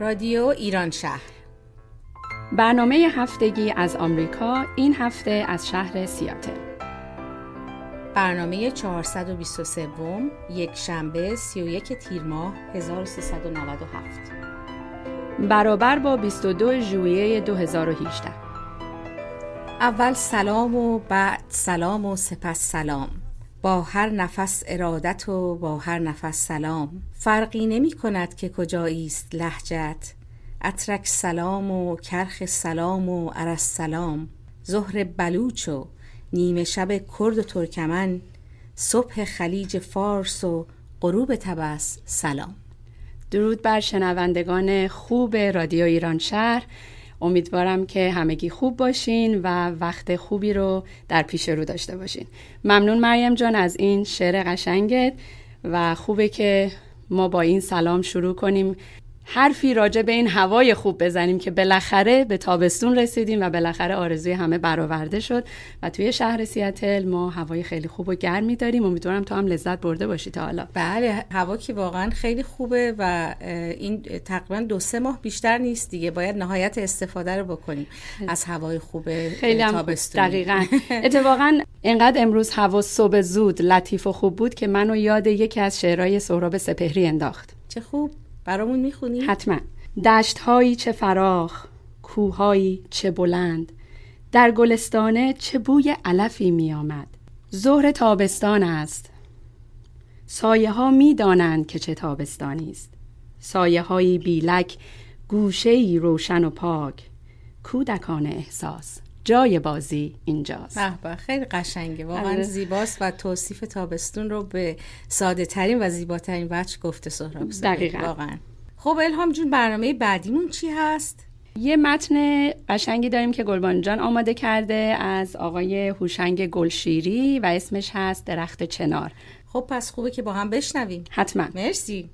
رادیو ایران شهر. برنامه هفتگی از آمریکا این هفته از شهر سیاتل. برنامه 423 یک شنبه 31 تیر ماه 1397 برابر با 22 ژوئیه 2018 اول سلام و بعد سلام و سپس سلام. با هر نفس ارادت و با هر نفس سلام. فرقی نمی کند که کجایی است لهجت. اترک سلام و کرخ سلام و عرس سلام. ظهر بلوچ و نیمه شب کرد و ترکمن. صبح خلیج فارس و غروب تبس سلام. درود بر شنوندگان خوب رادیو ایران شهر. امیدوارم که همگی خوب باشین و وقت خوبی رو در پیش رو داشته باشین. ممنون مریم جان از این شعر قشنگت و خوبه که ما با این سلام شروع کنیم. حرفی راجع به این هوای خوب بزنیم که بالاخره به تابستون رسیدیم و بالاخره آرزوی همه برآورده شد و توی شهر سیاتل ما هوای خیلی خوب و گرمی داریم. امیدوارم تو هم لذت برده باشی تا حالا. بله هوا که واقعا خیلی خوبه و این تقریبا دو سه ماه بیشتر نیست دیگه. باید نهایت استفاده رو بکنیم از هوای خوب خیلی تابستون دقیقا. اتفاقا اینقدر امروز هوا صبح زود لطیف و خوب بود که منو یاد یکی از شعرهای سهراب سپهری انداخت. چه خوب. برامون می‌خونی؟ حتما. دشت هایی چه فراخ کوههایی چه بلند. در گلستانه چه بوی علفی می آمد ظهر تابستان است. سایه ها می دانند که چه تابستانی است. سایه هایی بیلک گوشه روشن و پاک. کودکان احساس. جای بازی اینجاست. به خیلی قشنگه. واقعا آره. زیباست و توصیف تابستون رو به ساده ترین و زیباترین وجه گفته سهراب دقیقا. واقعا. خب الهام جون برنامه بعدیمون چی هست؟ یه متن قشنگی داریم که گلبان جان آماده کرده از آقای هوشنگ گلشیری و اسمش هست درخت چنار. خب پس خوبه که با هم بشنویم. حتما. مرسی.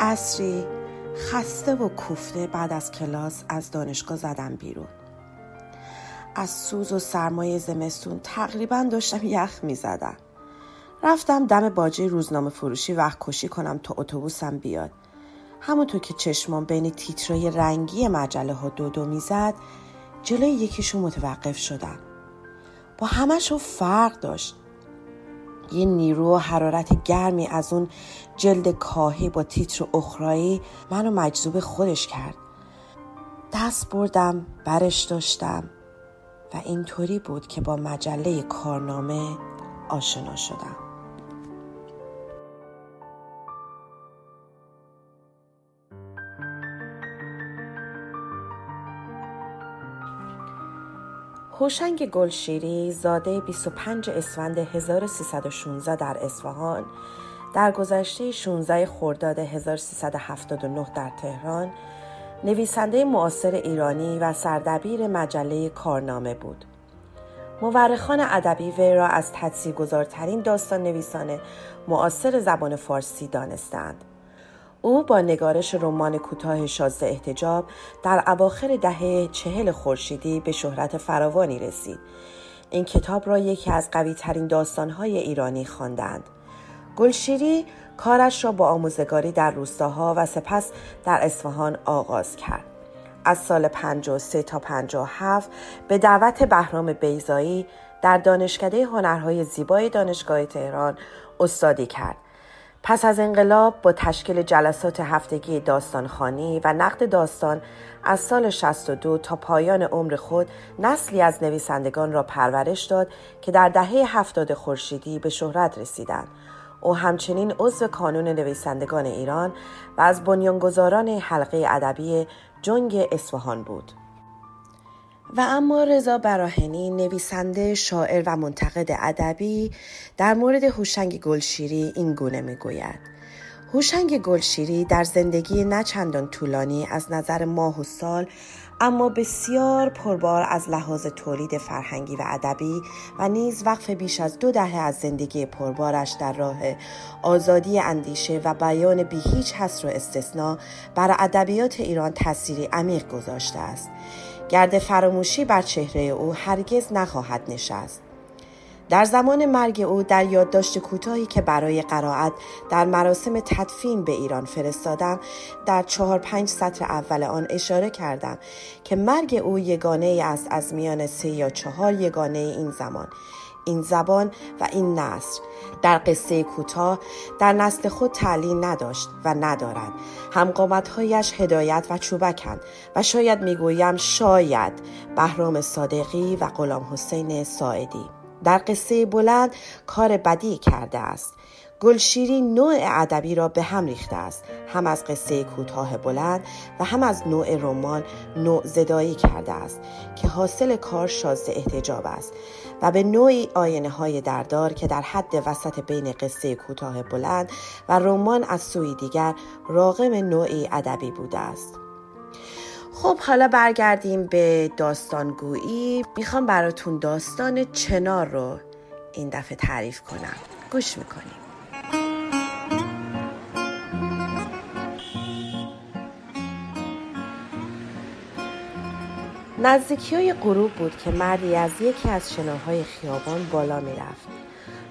اصری خسته و کوفته بعد از کلاس از دانشگاه زدم بیرون. از سوز و سرمایه زمستون تقریبا داشتم یخ می زدم. رفتم دم باجه روزنامه فروشی وقت کشی کنم تا اتوبوسم بیاد. همونطور که چشمام بین تیترای رنگی مجله ها دو دو می‌زد جلوی یکیشون متوقف شدم. با همشون فرق داشت. یه نیرو و حرارت گرمی از اون جلد کاهی با تیتر اخرایی منو مجذوب خودش کرد. دست بردم برش داشتم و اینطوری بود که با مجله کارنامه آشنا شدم. هوشنگ گلشیری زاده 25 اسفند 1316 در اصفهان در گذشته 16 خرداد 1379 در تهران نویسنده معاصر ایرانی و سردبیر مجله کارنامه بود. مورخان ادبی وی را از تاثیرگذارترین داستان نویسان معاصر زبان فارسی دانستند. او با نگارش رمان کوتاه شازده احتجاب در اواخر دهه چهل خورشیدی به شهرت فراوانی رسید. این کتاب را یکی از قوی ترین داستانهای ایرانی خواندند. گلشیری کارش را با آموزگاری در روستاها و سپس در اصفهان آغاز کرد. از سال 53 تا 57 به دعوت بهرام بیزایی در دانشکده هنرهای زیبای دانشگاه تهران استادی کرد پس از انقلاب با تشکیل جلسات هفتگی داستانخانی و نقد داستان از سال 62 تا پایان عمر خود نسلی از نویسندگان را پرورش داد که در دهه هفتاد خورشیدی به شهرت رسیدند. او همچنین عضو کانون نویسندگان ایران و از بنیانگذاران حلقه ادبی جنگ اصفهان بود. و اما رضا براهنی نویسنده شاعر و منتقد ادبی در مورد هوشنگ گلشیری این گونه می‌گوید. هوشنگ گلشیری در زندگی نچندان طولانی از نظر ماه و سال اما بسیار پربار از لحاظ تولید فرهنگی و ادبی و نیز وقف بیش از دو دهه از زندگی پربارش در راه آزادی اندیشه و بیان بی هیچ حصر و استثنا بر ادبیات ایران تأثیری عمیق گذاشته است. گرد فراموشی بر چهره او هرگز نخواهد نشست. در زمان مرگ او در یادداشت کوتاهی که برای قرائت در مراسم تدفین به ایران فرستادم در چهار پنج سطر اول آن اشاره کردم که مرگ او یگانه ای است از میان سه یا چهار یگانه این زمان. این زبان و این نصر در قصه کوتاه در نسل خود تعلیم نداشت و ندارد. همقامتهایش هدایت و چوبکند و شاید می‌گویم شاید بهرام صادقی و غلام حسین ساعدی. در قصه بلند کار بدی کرده است. گلشیری نوع ادبی را به هم ریخته است. هم از قصه کوتاه بلند و هم از نوع رمان نوع زدایی کرده است که حاصل کار شازده احتجاب است. و به نوعی آینه های دردار که در حد وسط بین قصه کوتاه بلند و رمان از سوی دیگر راغم نوعی ادبی بوده است. خب حالا برگردیم به داستانگویی. می‌خوام براتون داستان چنار رو این دفعه تعریف کنم. گوش می‌کنیم. نزدیکی های غروب بود که مردی از یکی از شناهای خیابان بالا می‌رفت.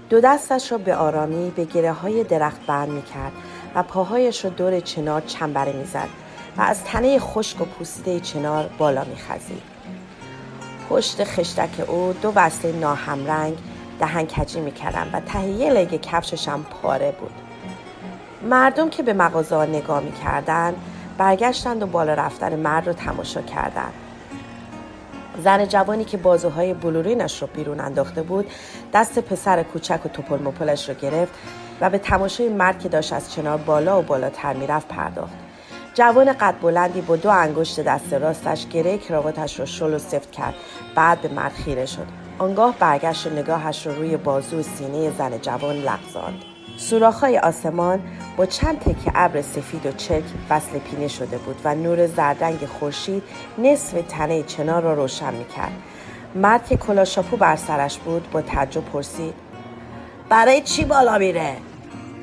دو دستش را به آرامی به گره های درخت بند می‌کرد و پاهایش را دور چنار چنبره می‌زد و از تنه خشک و پوسیده چنار بالا میخزید. پشت خشتک او دو بسته ناهمرنگ دهن کجی می‌کردن و تهیه لگ کفشش هم پاره بود. مردم که به مغازه نگاه می‌کردند برگشتند و بالا رفتن مرد رو تماشا کردند. زن جوانی که بازوهای بلورینش رو بیرون انداخته بود دست پسر کوچک و توپل مپلش رو گرفت و به تماشای مرد که داشت از چنار بالا و بالاتر می‌رفت پرداخت. جوان قد بلندی با دو انگشت دست راستش گره کراواتش را شل و سفت کرد. بعد به مرد خیره شد. آنگاه برگشت نگاهش رو روی بازو سینه زن جوان لغزاند. سوراخ‌های آسمان با چند تکه ابر سفید و چک وصل پینه شده بود و نور زردنگ خورشید نصف تنه چنار را روشن می‌کرد. مرد که کلاشاپو بر سرش بود با تعجب پرسید برای چی بالا میره؟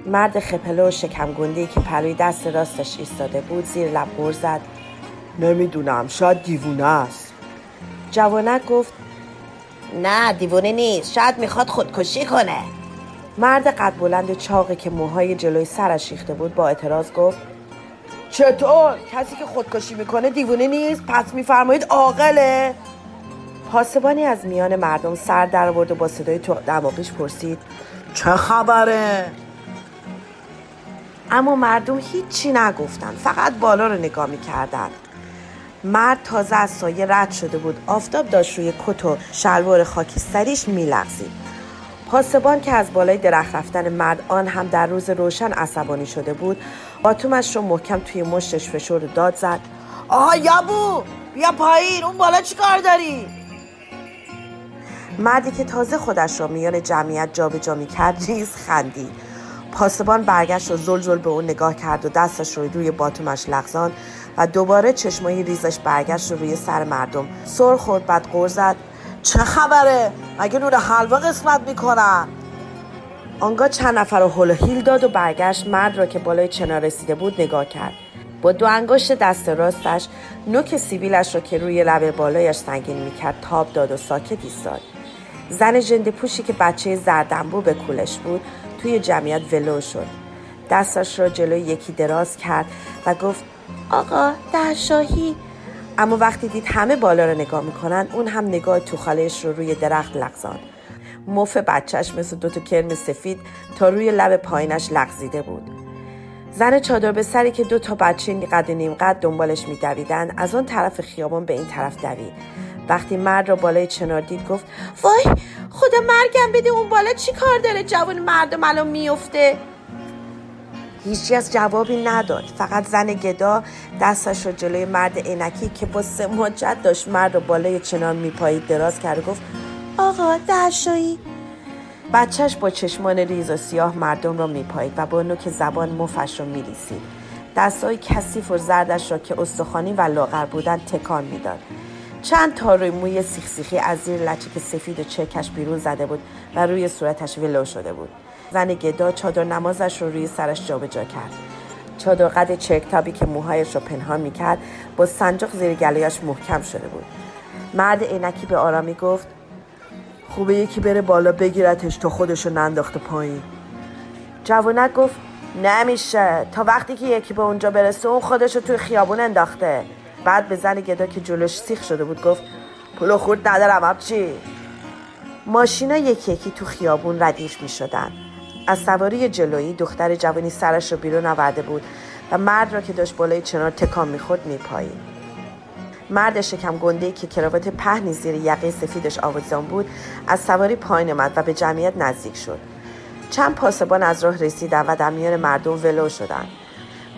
مرد خپله و شکم که پروی دست راستش ایستاده بود زیر لب غر زد. نمی‌دونم شاید دیوونه است. جوانک گفت نه دیوونه نیست شاید می‌خواد خودکشی کنه. مرد قد بلند چاقی که موهای جلوی سرش ریخته بود با اعتراض گفت چطور؟ کسی که خودکشی می‌کنه دیوونه نیست؟ پس میفرمایید عاقله؟ پاسبانی از میان مردم سر در آورد و با صدای دماغیش پرسید چه خبره؟ اما مردم هیچی نگفتن فقط بالا رو نگاه می‌کردن مرد تازه از سایه رد شده بود آفتاب داشت روی کت و شلوار خاکستریش میلغزید. پاسبان که از بالای درخت رفتن مرد آن هم در روز روشن عصبانی شده بود باتومش رو محکم توی مشتش فشور داد زد. آها یابو بیا پایین اون بالا چی کار داری؟ مردی که تازه خودش را میان جمعیت جابجا می‌کرد ریز خندید. پاسبان برگشت و زل زل به اون نگاه کرد و دستش رو روی باتومش لغزان و دوباره چشمایی ریزش برگشت رو روی سر مردم. سر خورد بعد قور زد. چه خبره؟ مگه نور حلوا قسمت می‌کنن؟ آنگاه چند نفر رو هل هیل داد و برگشت مرد را که بالای چنا رسیده بود نگاه کرد. با دو انگشت دست راستش نوک سیبیلش را که روی لبه بالایش سنگین می‌کرد تاب داد و ساکت ایستاد. زن جنده پوشی که بچه زردنبو به کولش بود توی جمعیت ولو شد. دستش را جلوی یکی دراز کرد و گفت آقا ده شاهی اما وقتی دید همه بالا رو نگاه می‌کنن اون هم نگاه توخالش رو روی درخت لغزان مف بچهش مثل دوتا کرم سفید تا روی لب پایینش لغزیده بود. زن چادر به سری که دو تا بچه قد نیم قد دنبالش میدویدن از اون طرف خیابان به این طرف دوید. وقتی مرد را بالای چنار دید گفت وای خدا مرگم بده اون بالا چی کار داره؟ جوان مردم الان میفته هیچی از جوابی نداد. فقط زن گدا دستش رو جلوی مرد عینکی که با مجد داشت مرد رو بالای چنار میپایید دراز کرد و گفت آقا دهشایی بچهش با چشمان ریز و سیاه مردم را میپایید و با نوک زبان مفش را میلیسید دستای کثیف و زردش را که استخوانی و لاغر بودن تکان می‌داد. چند تاروی موی سیخ از زیر لچک سفید و چکش بیرون زده بود و روی صورتش ولو شده بود. زن گدا چادر نمازش رو روی سرش جابجا کرد. چادر قد چرکتابی که موهایش رو پنهان می‌کرد با سنجاق زیر گلویش محکم شده بود. مرد عینکی به آرامی گفت خوبه یکی بره بالا بگیرتش تا خودشو ننداخته پایین. جوانک گفت نمیشه. تا وقتی که یکی به اونجا برسه اون خودشو توی خیابون انداخته. بعد به زن گدا که جلوش سیخ شده بود گفت پلو خورد ندارم چی ماشینا یکی یکی تو خیابون ردیف می شدن. از سواری جلویی دختر جوانی سرش رو بیرون آورده بود و مرد را که داشت بالای چنار تکان می‌خورد میپایید مرد شکم گنده که کراوات پهنی زیر یقه سفیدش آویزان بود از سواری پایین آمد و به جمعیت نزدیک شد. چند پاسبان از راه رسیدند و در میان مردم ولو شدند.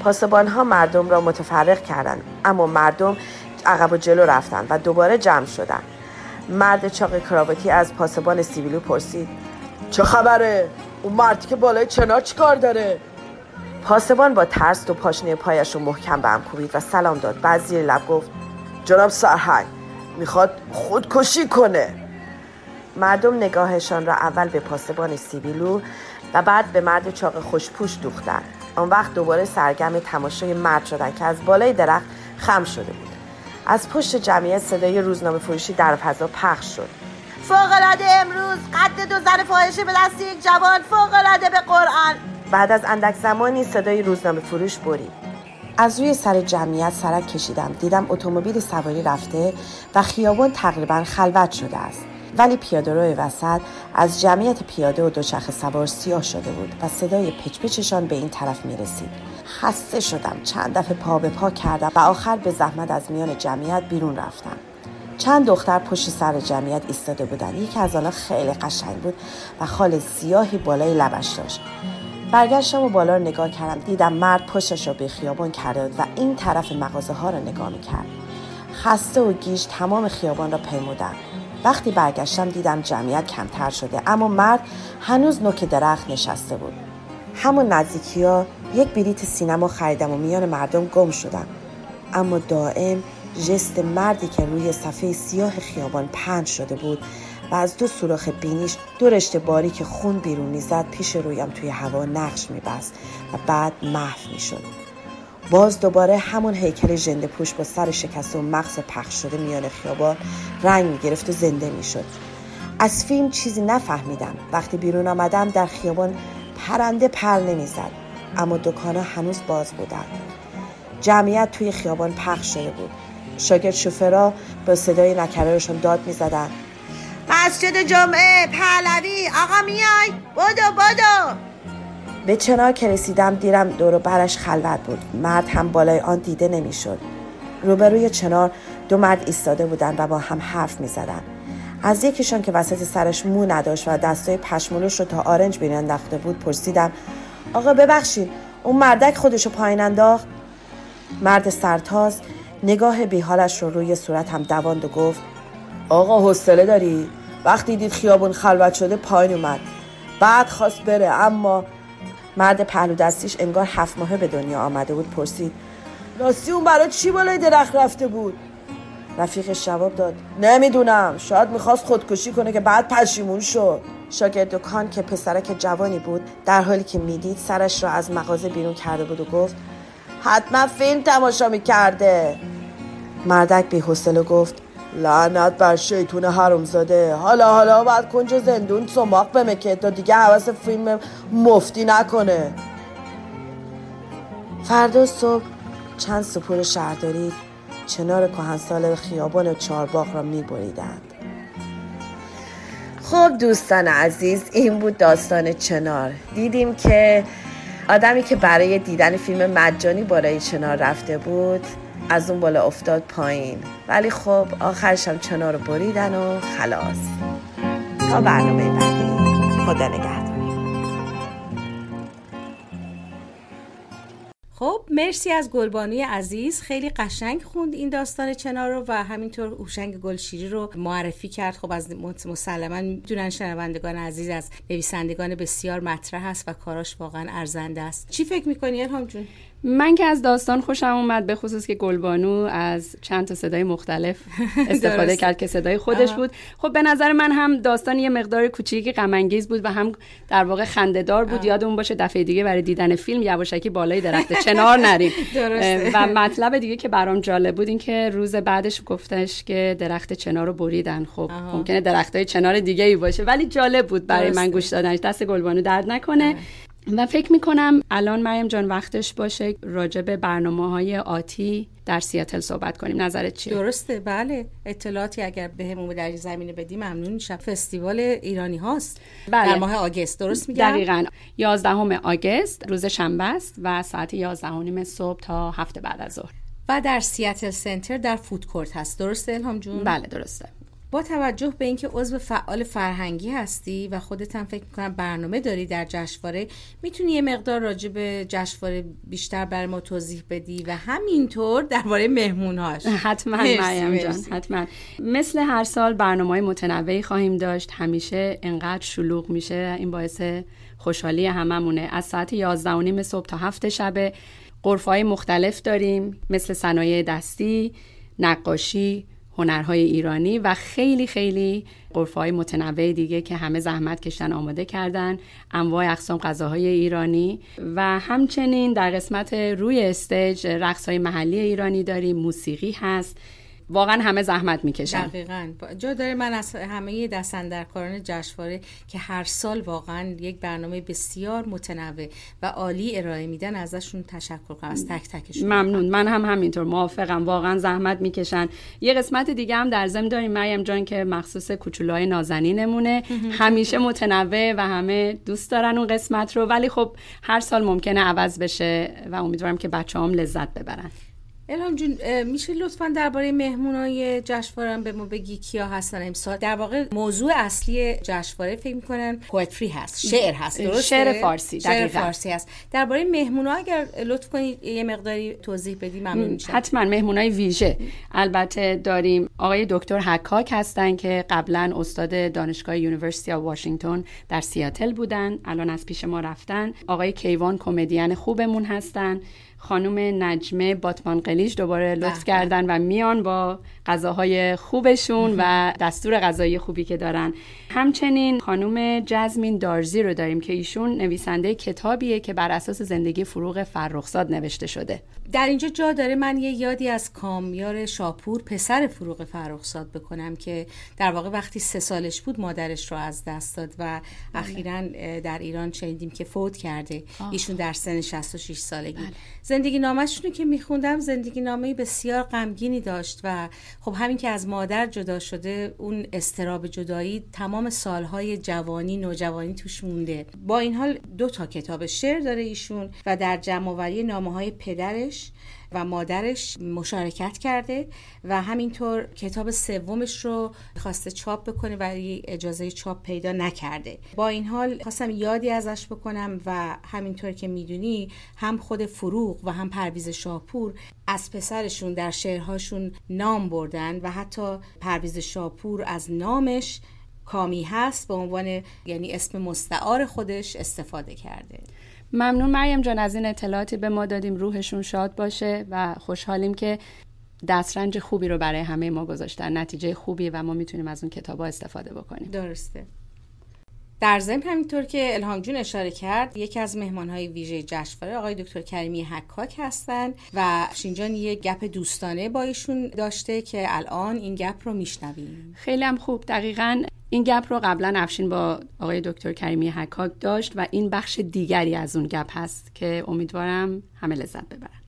پاسبان ها مردم را متفرق کردند اما مردم عقب و جلو رفتند و دوباره جمع شدند. مرد چاق کراواتی از پاسبان سیبیلو پرسید چه خبره؟ اون مردی که بالای چنار چیکار داره؟ پاسبان با ترس و پاشنه پایش رو محکم به هم کوبید و سلام داد. بعد زیر لب گفت جناب سرهنگ می‌خواد خودکشی کنه. مردم نگاهشان را اول به پاسبان سیبیلو و بعد به مرد چاق خوشپوش دوختن آن وقت دوباره سرگرم تماشای مرد شدن که از بالای درخت خم شده بود. از پشت جمعیت صدای روزنامه فروشی در فضا پخش شد. فوقلاده امروز قد دو زن فاحشه به دست یک جوان فوقلاده به قرآن. بعد از اندک زمانی صدای روزنامه فروش برید. از روی سر جمعیت سرک کشیدم. دیدم اتومبیل سواری رفته و خیابان تقریبا خلوت شده است. ولی پیاده روی وسط از جمعیت پیاده و دوچرخه سوار سیاه شده بود و صدای پچپچشان به این طرف می رسید. خسته شدم. چند دفعه پا به پا کردم و آخر به زحمت از میان جمعیت بیرون رفتم. چند دختر پشت سر جمعیت ایستاده بودند یکی از آنها خیلی قشنگ بود و خال سیاهی بالای لبش داشت. برگشتم و بالا رو نگاه کردم. دیدم مرد پشتش را به خیابان کرده و این طرف مغازه ها را نگاه می‌کرد. خسته و گیش تمام خیابان را پیمودم. وقتی برگشتم دیدم جمعیت کمتر شده اما مرد هنوز نوک درخت نشسته بود. همون نزدیکی ها یک بلیت سینما خریدم و میان مردم گم شدم. اما دائم ژست مردی که روی صفحه سیاه خیابان پنج شده بود و از دو سوراخ بینیش دو رشته که خون بیرون می‌زد پیش رویم توی هوا نقش میبست و بعد محو می‌شد. باز دوباره همون هیکل ژنده پوش با سر شکسته و مغز پخش شده میان خیابان رنگ می‌گرفت و زنده می‌شد. از فیلم چیزی نفهمیدم. وقتی بیرون آمدم در خیابان پرنده پر نمی‌زد اما دکانها هنوز باز بودند. جمعیت توی خیابان پخش شده بود. شاگرد شوفرا با صدای نکرارشون داد می‌زدن. مسجد جمعه پهلوی آقا میای؟ بدو بدو. به چنار که رسیدم دیرم دور برش خلوت بود. مرد هم بالای آن دیده نمی‌شد. روبروی چنار دو مرد ایستاده بودند و با هم حرف می زدن. از یکیشان که وسط سرش مو نداشت و دستای پشمولوش رو تا آرنج بیرون انداخته بود پرسیدم آقا ببخشید اون مردک خودشو پایین انداخت؟ مرد سرتاز نگاه بیحالش رو روی صورت هم دواند و گفت آقا حوصله داری؟ وقتی دید خیابون خلوت شده پایین اومد. بعد خواست بره اما مرد پهلو دستیش انگار هفت ماهه به دنیا آمده بود پرسید راستی اون برای چی بالای درخت رفته بود؟ رفیقش جواب داد نمی‌دونم شاید می‌خواست خودکشی کنه که بعد پشیمون شد. شاگرد دکان که پسرک جوانی بود در حالی که می‌دید سرش را از مغازه بیرون کرده بود و گفت حتما فیلم تماشا می‌کرده. مردک بی حوصله گفت لعنت بر شیطون حرومزاده. حالا حالا باید کنج زندون سماق بمکه تا دیگه حواس فیلم مفتی نکنه. فردا صبح چند سپور شهرداری چنار کهنسال خیابان چارباغ را می بریدند. خب دوستان عزیز این بود داستان چنار. دیدیم که آدمی که برای دیدن فیلم مجانی بالای چنار رفته بود از اون بالا افتاد پایین. ولی خب آخرش هم چنار رو بریدن و خلاص. تا برنامه بعدی. خدا نگهدار. خب مرسی از گلبانوی عزیز. خیلی قشنگ خوند این داستان چنار رو و همینطور هوشنگ گلشیری رو معرفی کرد. خب از مسلما می‌دونن شنوندگان عزیز از نویسندگان بسیار مطرح است و کاراش واقعا ارزنده است. چی فکر می‌کنی الهام جون؟ من که از داستان خوشم اومد به خصوص که گلبانو از چند تا صدای مختلف استفاده کرد که صدای خودش بود. خب به نظر من هم داستان یه مقدار کوچیکی غم بود و هم در واقع خندهدار بود. یادمون باشه دفعه دیگه برای دیدن فیلم یواشکی بالای درخت چنار نریم. و مطلب دیگه که برام جالب بود این که روز بعدش گفتش که درخت چنار رو بریدن. خب ممکنه درختای چنار دیگه ای باشه ولی جالب بود برای من گوش دادنش. دست گلبانو درد نکنه. و فکر می‌کنم الان مریم جان وقتش باشه راجع به برنامه های آتی در سیاتل صحبت کنیم. نظرت چیه؟ درسته بله. اطلاعاتی اگر بهمون به در زمینه بدیم ممنون میشم. فستیوال ایرانی هاست. بله. در ماه آگست. درست میگم؟ دقیقا. 11 آگست روز شنبه است و ساعت 11 نیم صبح تا هفته بعد از ظهر. و در سیاتل سنتر در فودکورت هست. درسته الهام جون؟ بله درسته. با توجه به اینکه عضو فعال فرهنگی هستی و خودت هم فکر می‌کنم برنامه داری در جشنواره می‌تونی یه مقدار راجع به جشنواره بیشتر بر ما توضیح بدی و همینطور درباره مهمونهاش. حتما مریم جان حتما. مثل هر سال برنامه های متنوعی خواهیم داشت. همیشه انقدر شلوغ میشه. این باعث خوشحالی هممونه. از ساعت 11 و نیم صبح تا هفت شبه قرفای مختلف داریم. مثل صنایع دستی نقاشی هنرهای ایرانی و خیلی خیلی های متنوع دیگه که همه زحمت کشتن آماده کردن انواع اقسام غذاهای ایرانی و همچنین در قسمت روی استیج رقص های محلی ایرانی داریم موسیقی هست. واقعا همه زحمت می‌کشن. دقیقا. جا داره من از همه دستندرکاران جشنواره که هر سال واقعا یک برنامه بسیار متنوع و عالی ارائه میدن ازشون تشکر کنم. از تک تکشون. ممنون. من هم همینطور موافقم. واقعا زحمت می‌کشن. یه قسمت دیگه هم در ضمن داریم. مریم جان که مخصوص کوچولوهای نازنینمونه همیشه متنوع و همه دوست دارن اون قسمت رو. ولی خب هر سال ممکنه عوض بشه و امیدوارم که بچه هم لذت ببرن. الهام جون میشه لطفا درباره مهمونای جشنواره به ما بگی کیا هستن امسال؟ در واقع موضوع اصلی جشنواره فکر می‌کنن پوئتری هست شعر هست درسته؟ شعر فارسی شعر فارسی هست. درباره مهمونا اگر لطف کنید یه مقداری توضیح بدی ممنون میشم. حتما مهمونای ویژه. البته داریم آقای دکتر حکاک هستن که قبلا استاد دانشگاه University واشنگتن در سیاتل بودن الان از پیش ما رفتن. آقای کیوان کمدین خوبمون هستن. خانم نجمه باتمانقلیچ دوباره لطف کردن و میان با غذاهای خوبشون و دستور غذایی خوبی که دارن. همچنین خانم جزمین دارزنیک رو داریم که ایشون نویسنده کتابیه که بر اساس زندگی فروغ فرخزاد نوشته شده. در اینجا جا داره من یه یادی از کامیار شاپور پسر فروغ فرخزاد بکنم که در واقع وقتی سه سالش بود مادرش رو از دست داد و بله. اخیرا در ایران شنیدیم که فوت کرده. ایشون در سن 66 سالگی. بله. زندگی نامشون که میخوندم زندگی نامه بسیار غمگینی داشت و خب همین که از مادر جدا شده اون استراب جدایی تمام سالهای جوانی نوجوانی توش مونده. با این حال دو تا کتاب شعر داره ایشون و در جمعآوری نامه های پدرش و مادرش مشارکت کرده و همینطور کتاب سومش رو خواسته چاپ بکنه ولی اجازه چاپ پیدا نکرده. با این حال خواستم یادی ازش بکنم و همینطور که می‌دونی هم خود فروغ و هم پرویز شاپور از پسرشون در شعرهاشون نام بردن و حتی پرویز شاپور از نامش کامی هست به عنوان یعنی اسم مستعار خودش استفاده کرده. ممنون مریم جان از این اطلاعاتی به ما دادیم. روحشون شاد باشه و خوشحالیم که دسترنج خوبی رو برای همه ما گذاشتن نتیجه خوبی و ما می‌تونیم از اون کتاب استفاده بکنیم. درسته. در ضمن همینطور که الهام جون اشاره کرد یکی از مهمان های ویژه جشنواره آقای دکتر کریمی حکاک هستند و شینجان یه گپ دوستانه با ایشون داشته که الان این گپ رو میشنویم. خیلی هم خوب. دقیقا این گپ رو قبلا افشین با آقای دکتر کریمی حکاک داشت و این بخش دیگری از اون گپ هست که امیدوارم همه لذت ببرن.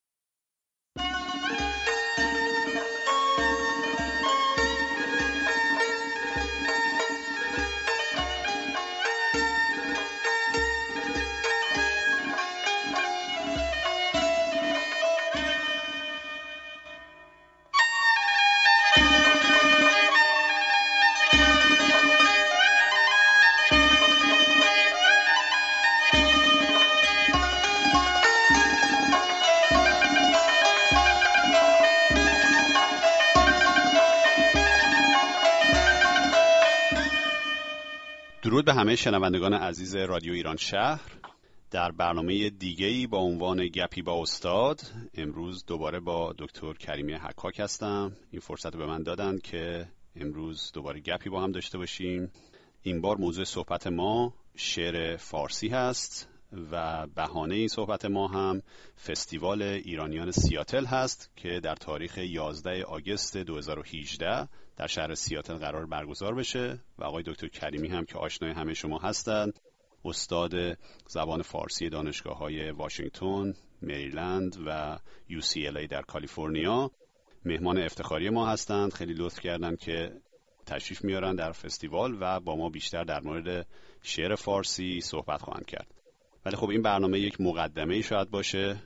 به همه شنوندگان عزیز رادیو ایران شهر در برنامه دیگه با عنوان گپی با استاد امروز دوباره با دکتر کریمی حکاک هستم. این فرصت رو به من دادن که امروز دوباره گپی با هم داشته باشیم. این بار موضوع صحبت ما شعر فارسی هست و بهانه این صحبت ما هم فستیوال ایرانیان سیاتل هست که در تاریخ 11 آگست 2018 در شهر سیاتل قرار برگزار بشه و آقای دکتر کریمی هم که آشنای همه شما هستند استاد زبان فارسی دانشگاه های واشنگتن، مریلند و UCLA در کالیفرنیا مهمان افتخاری ما هستند. خیلی لطف کردن که تشریف میارن در فستیوال و با ما بیشتر در مورد شعر فارسی صحبت خواهند کرد. ولی خب این برنامه یک مقدمه ای شاید باشه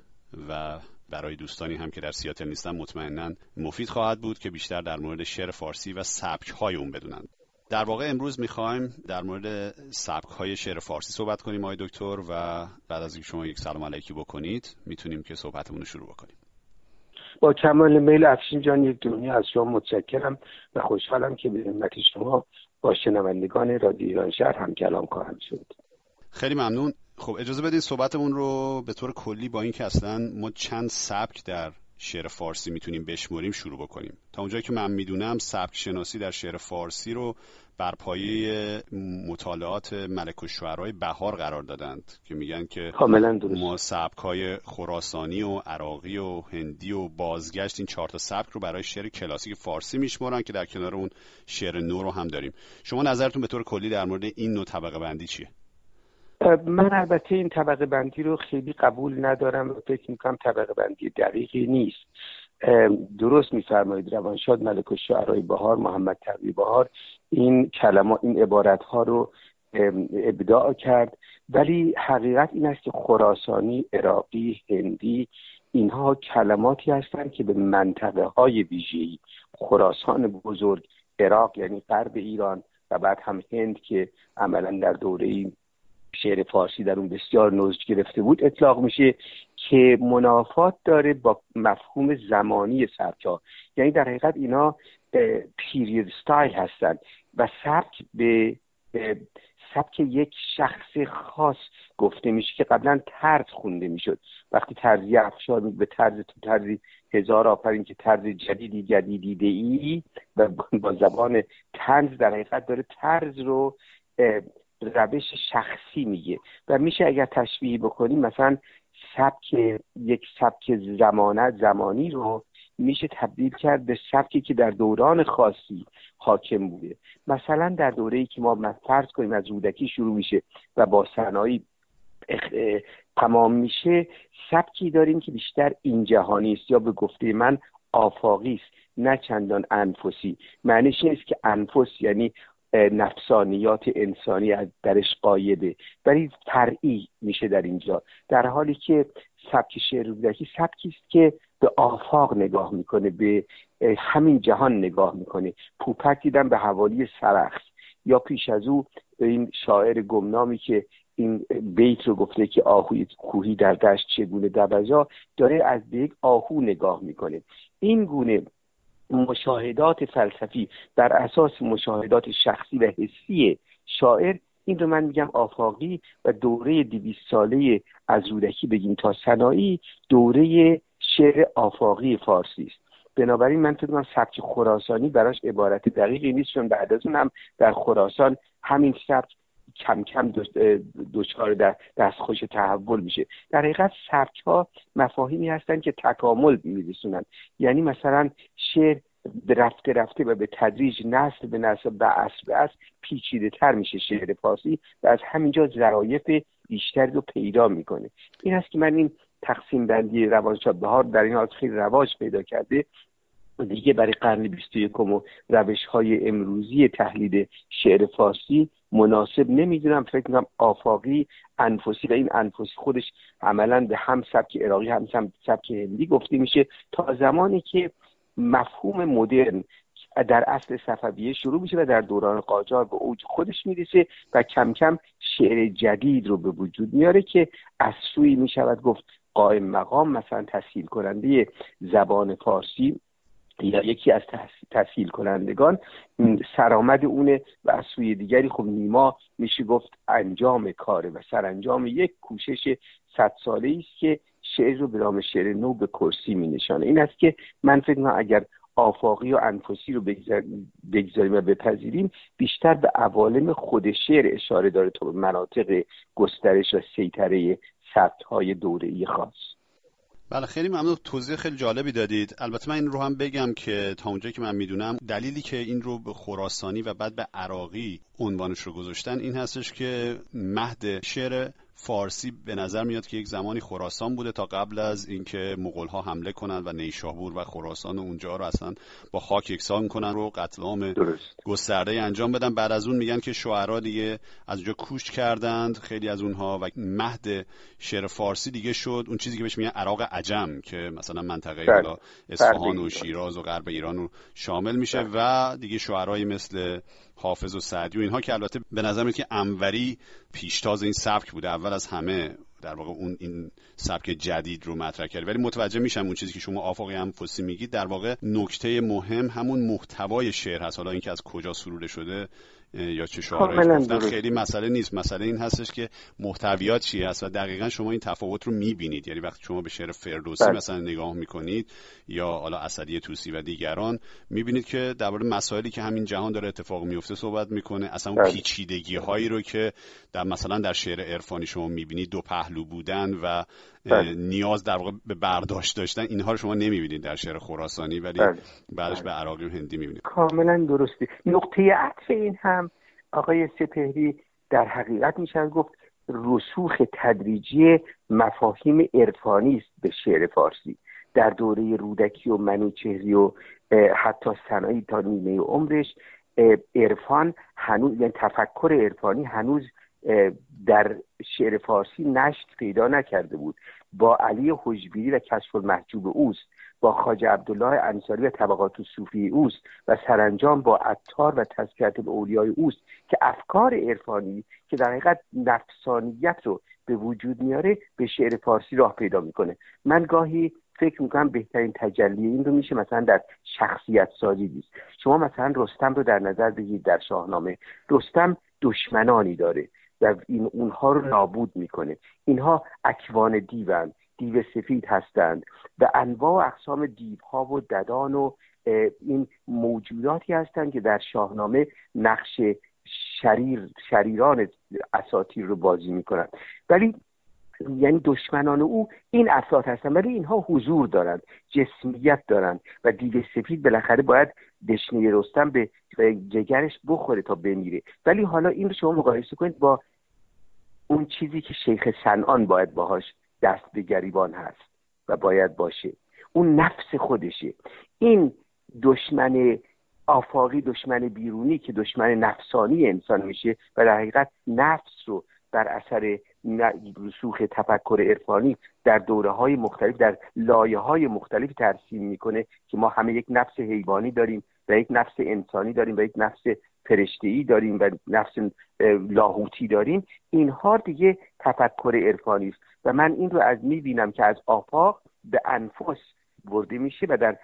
و برای دوستانی هم که در سیاتل نیستن مطمئنا مفید خواهد بود که بیشتر در مورد شعر فارسی و سبک های اون بدونند در واقع امروز می‌خوایم در مورد سبک های شعر فارسی صحبت کنیم آقای دکتر و بعد از اینکه شما یک سلام علیکی بکنید می‌تونیم که صحبتمون رو شروع بکنیم. با کمال میل افشین جان یک دنیا از شما متشکرم و خوشحالم که به همت شما با شنوندگان رادیو ایران شهر هم کلام خواهم شد. خیلی ممنون. خب اجازه بدید صحبتمون رو به طور کلی با اینکه اصلا ما چند سبک در شعر فارسی می‌تونیم بشمریم شروع بکنیم. تا اونجایی که من می‌دونم سبک شناسی در شعر فارسی رو بر پایه مطالعات ملک و شعرهای بهار قرار دادند که میگن که ما سبک های خراسانی و عراقی و هندی و بازگشت این چهار تا سبک رو برای شعر کلاسیک فارسی میشمرن که در کنار اون شعر نو رو هم داریم. شما نظرتون به طور کلی در مورد این نوع طبقه بندی چیه؟ من البته این طبقه بندی رو خیلی قبول ندارم و فکر می‌کنم طبقه بندی دقیقی نیست. درست میفرمایید روانشاد ملک و شعرهای بهار محمد تقوی بهار این کلمات این عبارت ها رو ابداع کرد. ولی حقیقت این است که خراسانی عراقی هندی اینها کلماتی هستند که به منطقه های ویژه‌ای خراسان بزرگ عراق یعنی غرب ایران و بعد هم هند که عملا در دوره شعر فارسی در اون بسیار نوزج گرفته بود اطلاق میشه که منافات داره با مفهوم زمانی سبک ها یعنی در حقیقت اینا پیرید ستایل هستند و سبک به سبک یک شخص خاص گفته میشه که قبلا طرز خونده می‌شد. وقتی ترزی افشار به طرز تو طرزی هزار آفرین که طرز جدیدی جدیدی ای و با زبان تنز در حقیقت داره طرز رو روش شخصی میگه. و میشه اگر تشبیه بکنیم مثلا سبک یک سبک زمانت زمانی رو میشه تبدیل کرد به سبکی که در دوران خاصی حاکم بوده. مثلا در دوره ای که ما فرض کنیم از رودکی شروع میشه و با صنایع تمام میشه سبکی داریم که بیشتر این جهانی است یا به گفته من آفاقی است نه چندان انفسی. معنیش نیست که انفس یعنی نفسانیات انسانی از درش قایده. ولی فرعی میشه در اینجا. در حالی که سبک شعر رودکی سبکی است که به آفاق نگاه می‌کنه به همین جهان نگاه می‌کنه. پوپک دیدم به حوالی سرخس. یا پیش از او این شاعر گمنامی که این بیت رو گفته که آهوی کوهی در دشت چگونه دبجا داره از به یک آهو نگاه می‌کنه. این گونه مشاهدات فلسفی بر اساس مشاهدات شخصی و حسی شاعر این رو من میگم آفاقی و دوره دیویست ساله از رودکی بگیم تا سنایی دوره شعر آفاقی فارسی است. بنابراین من فکر سبک خراسانی براش عبارت دقیقی نیست چون بعد از اون هم در خراسان همین سبک کم کم دچار در دستخوش تحول میشه. در حقیقت سبک ها مفاهیمی هستند که تکامل میرسونن. یعنی مثلا شعر رفته رفته و به تدریج نسل به نسل به اصل به اصل پیچیده تر میشه شعر فارسی و از همینجا ظرایف بیشتری رو پیدا می‌کنه. این است که من این تقسیم بندی روانشاد بهار در این حال خیلی رواج پیدا کرده. دیگه برای قرن 21 و روش های امروزی تحلیل شعر فارسی مناسب نمی‌دونم فکر کنم آفاقی انفسی و این انفسی خودش عملا به هم سبک عراقی هم سبک هندی گفته میشه. تا زمانی که مفهوم مدرن در اصل صفویه شروع میشه و در دوران قاجار به اوج خودش می‌رسه و کم کم شعر جدید رو به وجود میاره که از سوی می‌شود گفت قائم مقام مثلا تسهیل کننده زبان فارسی. یا یکی از تسهیل کنندگان سرآمد اونه و از سوی دیگری خب نیما میشه گفت انجام کاره و سرانجام یک کوشش صد ساله است که شعر رو به نام شعر نو به کرسی می نشانه این است که من فکر اگر آفاقی و انفسی رو بگذاریم و بپذیریم بیشتر به عوالم خود شعر اشاره داره تا به مناطق گسترش و سیطره سبت های دوره ای خاص. بله خیلی ممنون. توضیح خیلی جالبی دادید. البته من این رو هم بگم که تا اونجایی که من می‌دونم دلیلی که این رو به خراسانی و بعد به عراقی عنوانش رو گذاشتن این هستش که مهد شعر فارسی به نظر میاد که یک زمانی خراسان بوده تا قبل از اینکه مغول ها حمله کنند و نیشابور و خراسان و اونجا رو اصلا با خاک یکسان کنن رو قتل عام گسترده انجام بدن بعد از اون میگن که شعرا دیگه از اونجا کوچ کردند خیلی از اونها و مهد شعر فارسی دیگه شد اون چیزی که بهش میگن عراق عجم که مثلا منطقه بله. حالا اصفهان و شیراز و غرب ایران رو شامل میشه بله. و دیگه شعرهایی مثل حافظ و سعدی و اینها که البته به نظر میاد که انوری پیشتاز این سبک بوده. اول از همه در واقع اون این سبک جدید رو مطرح کرد ولی متوجه میشم اون چیزی که شما آفاقی هم فسی میگید در واقع نکته مهم همون محتوای شعر هست. حالا اینکه از کجا سروده شده. یا چه شعارهایی گفتن. خیلی مسئله نیست. مسئله این هستش که محتویات چی هست و دقیقا شما این تفاوت رو می‌بینید. یعنی وقتی شما به شعر فردوسی بله. مثلا نگاه می‌کنید یا حالا اسدی توسی و دیگران می‌بینید که درباره مسائلی که همین جهان داره اتفاق میفته صحبت می‌کنه. اصلا اون بله. پیچیدگی هایی رو که در مثلا در شعر عرفانی شما می‌بینید دو پهلو بودن و بله. نیاز در واقع به برداشت داشتن اینها رو شما نمی‌بینید در شعر خراسانی ولی بله. بعدش به عراقی و هندی می‌بینید کاملا درستی نقطه عطف این هم آقای سپهری در حقیقت میشه گفت رسوخ تدریجی مفاهیم عرفانی است به شعر فارسی در دوره رودکی و منوچهری و حتی سنایی تا نیمه عمرش عرفان هنوز یعنی تفکر عرفانی هنوز در شعر فارسی نشت پیدا نکرده بود. با علی حجبیری و کشف المحجوب اوست با خاج عبدالله انصاری و طبقات صوفی اوست و سرانجام با عطار و تذکرت اولیای اوست که افکار عرفانی که در حقیقت نفسانیت رو به وجود میاره به شعر فارسی راه پیدا می‌کنه. من گاهی فکر می‌کنم بهترین تجلی این رو میشه مثلا در شخصیت سازی دید شما مثلا رستم رو در نظر بگیرید در شاهنامه. رستم دشمنانی داره. و این اونها رو نابود می‌کنه. اینها اکوان دیون دیو سفید هستند و انواع و اقسام دیوها و ددان و این موجوداتی هستند که در شاهنامه نقش شریر شریران اساتیر رو بازی می‌کنند. ولی یعنی دشمنان او این افراد هستند ولی اینها حضور دارند جسمیت دارند و دیو سفید بالاخره باید دشنه رستم به جگرش بخوره تا بمیره. ولی حالا این رو شما مقایسه کنید با اون چیزی که شیخ سنان باید باهاش دست به گریبان هست و باید باشه. اون نفس خودشه. این دشمن آفاقی دشمن بیرونی که دشمن نفسانی انسان میشه و در حقیقت نفس رو بر اثر رسوخ تفکر عرفانی در دوره های مختلف در لایه های مختلف ترسیم می‌کنه که ما همه یک نفس حیوانی داریم و یک نفس انسانی داریم و یک نفس فرشته داریم و نفس لاهوتی داریم. اینها دیگه تفکر عرفانی است. و من این رو از می‌بینم که از آفاق به انفس برده میشه و در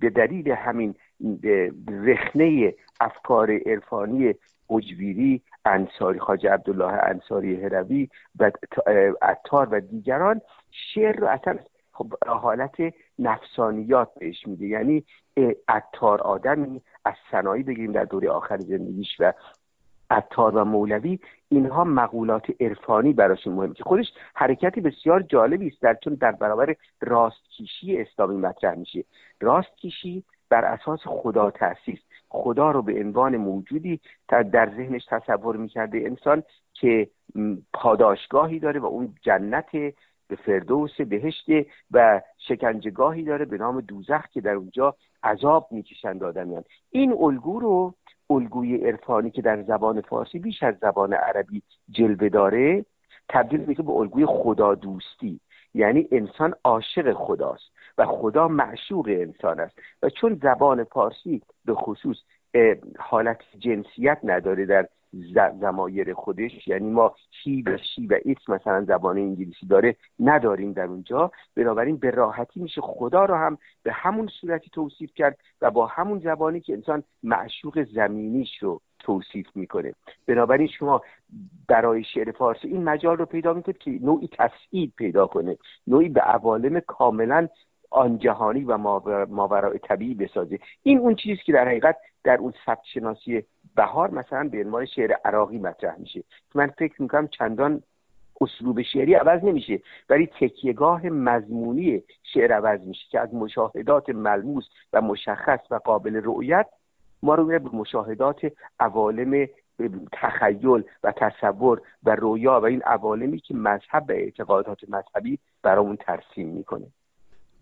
به دلیل همین رخنه افکار عرفانی اجویری انصاری خاج عبدالله انصاری هروی و عطار و دیگران شعر رو اصلا خب حالت نفسانیات بهش میده. یعنی عطار آدمی از سنایی بگیریم در دوره آخر زندگیش و عطار و مولوی اینها مقولات عرفانی براشون مهم که خودش حرکتی بسیار جالبی است در چون در برابر راستکیشی اسلامی مطرح میشه. راستکیشی بر اساس خدا تاسیس خدا رو به عنوان موجودی در ذهنش تصور می‌کرده انسان که پاداشگاهی داره و اون جنت به فردوس بهشت و شکنجگاهی داره به نام دوزخ که در اونجا عذاب می‌کشند آدمیان. این الگو رو الگوی عرفانی که در زبان فارسی بیش از زبان عربی جلوه داره تبدیل میشه به الگوی خدا دوستی یعنی انسان عاشق خداست. و خدا معشوق انسان است. و چون زبان فارسی به خصوص حالت جنسیت نداره در زمایر خودش یعنی ما هی و شی و ایت مثلا زبان انگلیسی داره نداریم در اونجا بنابراین به راحتی میشه خدا رو هم به همون صورتی توصیف کرد و با همون زبانی که انسان معشوق زمینیش رو توصیف می‌کنه. بنابراین شما برای شعر فارسی این مجال رو پیدا می‌کنید که نوعی تفسید پیدا کنه نوعی به عوالم کاملا آن جهانی و ماورای طبیعی بسازه. این اون چیزی که در حقیقت در اون سبک شناسی بهار مثلا به عنوان شعر عراقی مطرح میشه. من فکر می‌کنم چندان اسلوب شعری عوض نمیشه ولی تکیهگاه مضمونی شعر عوض میشه که از مشاهدات ملموس و مشخص و قابل رؤیت ما رو به مشاهدات عوالم تخیل و تصور و رویا و این عوالمی که مذهب و اعتقادات مذهبی برامون ترسیم می‌کنه.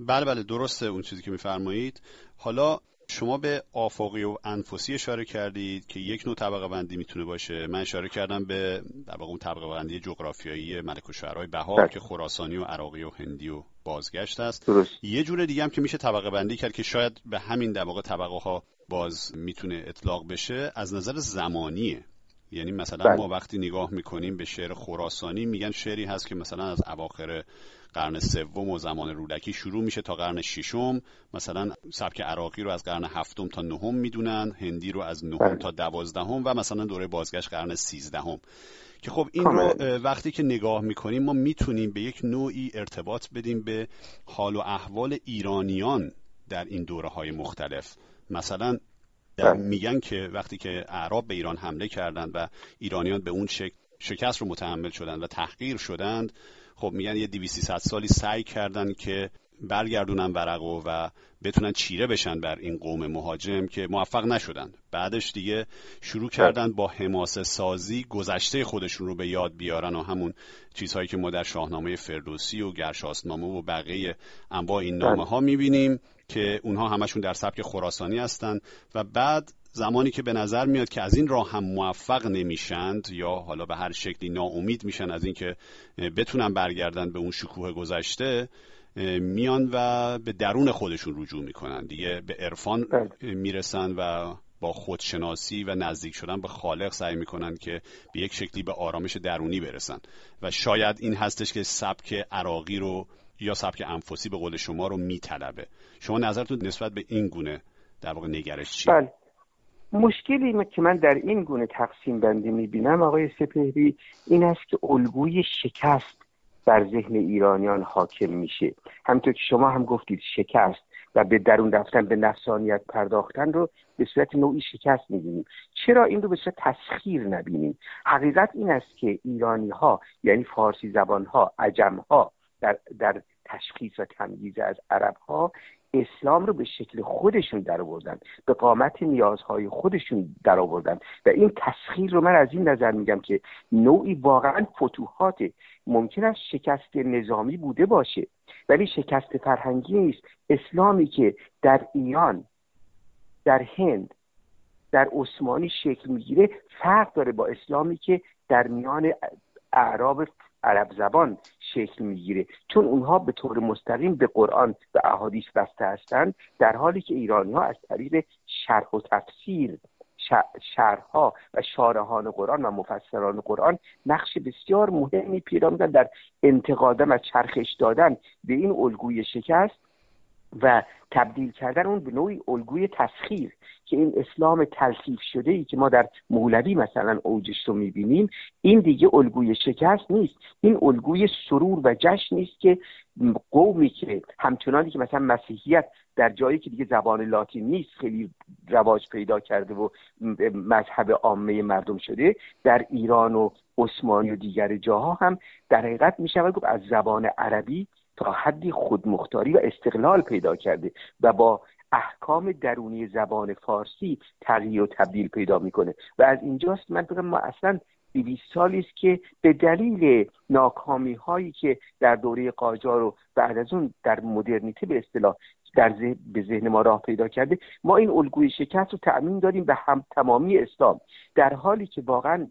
بله بله درسته اون چیزی که میفرمایید حالا شما به آفاقی و انفسی اشاره کردید که یک نوع طبقه بندی می‌تونه باشه من اشاره کردم به در واقع اون طبقه بندی جغرافیایی ملک و شهرهای بهار بله. که خراسانی و عراقی و هندی و بازگشت است درست. یه جور دیگه هم که میشه طبقه بندی کرد که شاید به همین در واقع طبقه ها باز می‌تونه اطلاق بشه از نظر زمانیه یعنی مثلا بله. ما وقتی نگاه می‌کنیم به شعر خراسانی میگن شعری هست که مثلا از اواخر قرن سوم و زمان رودکی شروع میشه تا قرن ششم مثلا سبک عراقی رو از قرن هفتم تا نهم می‌دونن هندی رو از نهم بله. تا دوازدهم و مثلا دوره بازگشت قرن سیزدهم که خب این رو وقتی که نگاه می‌کنیم ما می‌تونیم به یک نوعی ارتباط بدیم به حال و احوال ایرانیان در این دوره های مختلف مثلا بله. میگن که وقتی که اعراب به ایران حمله کردند و ایرانیان به اون شکل شکست رو متحمل شدند و تحقیر شدند خب میگن یه 200 سالی سعی کردن که برگردونن ورقو و بتونن چیره بشن بر این قوم مهاجم که موفق نشدن. بعدش دیگه شروع کردن با حماسه سازی گذشته خودشون رو به یاد بیارن و همون چیزهایی که ما در شاهنامه فردوسی و گرشاسنامه و بقیه انواع این نامه ها می‌بینیم که اونها همشون در سبک خراسانی هستن و بعد زمانی که به نظر میاد که از این راه هم موفق نمیشند یا حالا به هر شکلی ناامید میشن از اینکه بتونن برگردن به اون شکوه گذشته میان و به درون خودشون رجوع می‌کنن دیگه به عرفان بله. می‌رسن و با خودشناسی و نزدیک شدن به خالق سعی می‌کنن که به یک شکلی به آرامش درونی برسن و شاید این هستش که سبک عراقی رو یا سبک انفسی به قول شما رو میطلبه شما نظرتون نسبت به این گونه در واقع نگرش چیه؟ بله. مشکلی که من در این گونه تقسیم بندی می‌بینم آقای سپهری این است که الگوی شکست بر ذهن ایرانیان حاکم میشه. همطور که شما هم گفتید شکست و به درون رفتن به نفسانیت پرداختن رو به صورت نوعی شکست می‌بینیم. چرا این رو به صورت تسخیر نبینیم؟ حقیقت این است که ایرانی ها یعنی فارسی زبان ها عجم ها در, در تشخیص و تمییز از عرب ها اسلام رو به شکل خودشون در آوردن به قامت نیازهای خودشون در آوردن. و این تسخیر رو من از این نظر میگم که نوعی واقعا فتوحات ممکن است شکست نظامی بوده باشه. ولی شکست فرهنگی نیست. اسلامی که در ایران در هند در عثمانی شکل می‌گیره فرق داره با اسلامی که در میان اعراب عرب زبان شکل می‌گیره. چون اونها به طور مستقیم به قرآن و احادیث بسته هستند در حالی که ایرانی ها از طریق شرح و تفسیر شرحها و شارحان قرآن و مفسران قرآن نقش بسیار مهمی پیدا میدن در انتقادم و چرخش دادن به این الگوی شکست. و تبدیل کردن اون به نوعی الگوی تسخیر که این اسلام تلخیف شده ای که ما در مولوی مثلا اوجش رو می‌بینیم این دیگه الگوی شکست نیست. این الگوی سرور و جشن نیست که قومی که همچنانی که مثلا مسیحیت در جایی که دیگه زبان لاتین نیست خیلی رواج پیدا کرده و مذهب عامه مردم شده در ایران و عثمانی و دیگر جاها هم در حقیقت می گفت از زبان عربی تا حدی خودمختاری و استقلال پیدا کرده و با احکام درونی زبان فارسی تغییر و تبدیل پیدا می‌کنه. و از اینجاست من فکر ما اصلا دویست سالی است که به دلیل ناکامی هایی که در دوره قاجار و بعد از اون در مدرنیته به اصطلاح در به ذهن ما راه پیدا کرده ما این الگوی شکست رو تأمین داریم به هم تمامی اسلام. در حالی که واقعا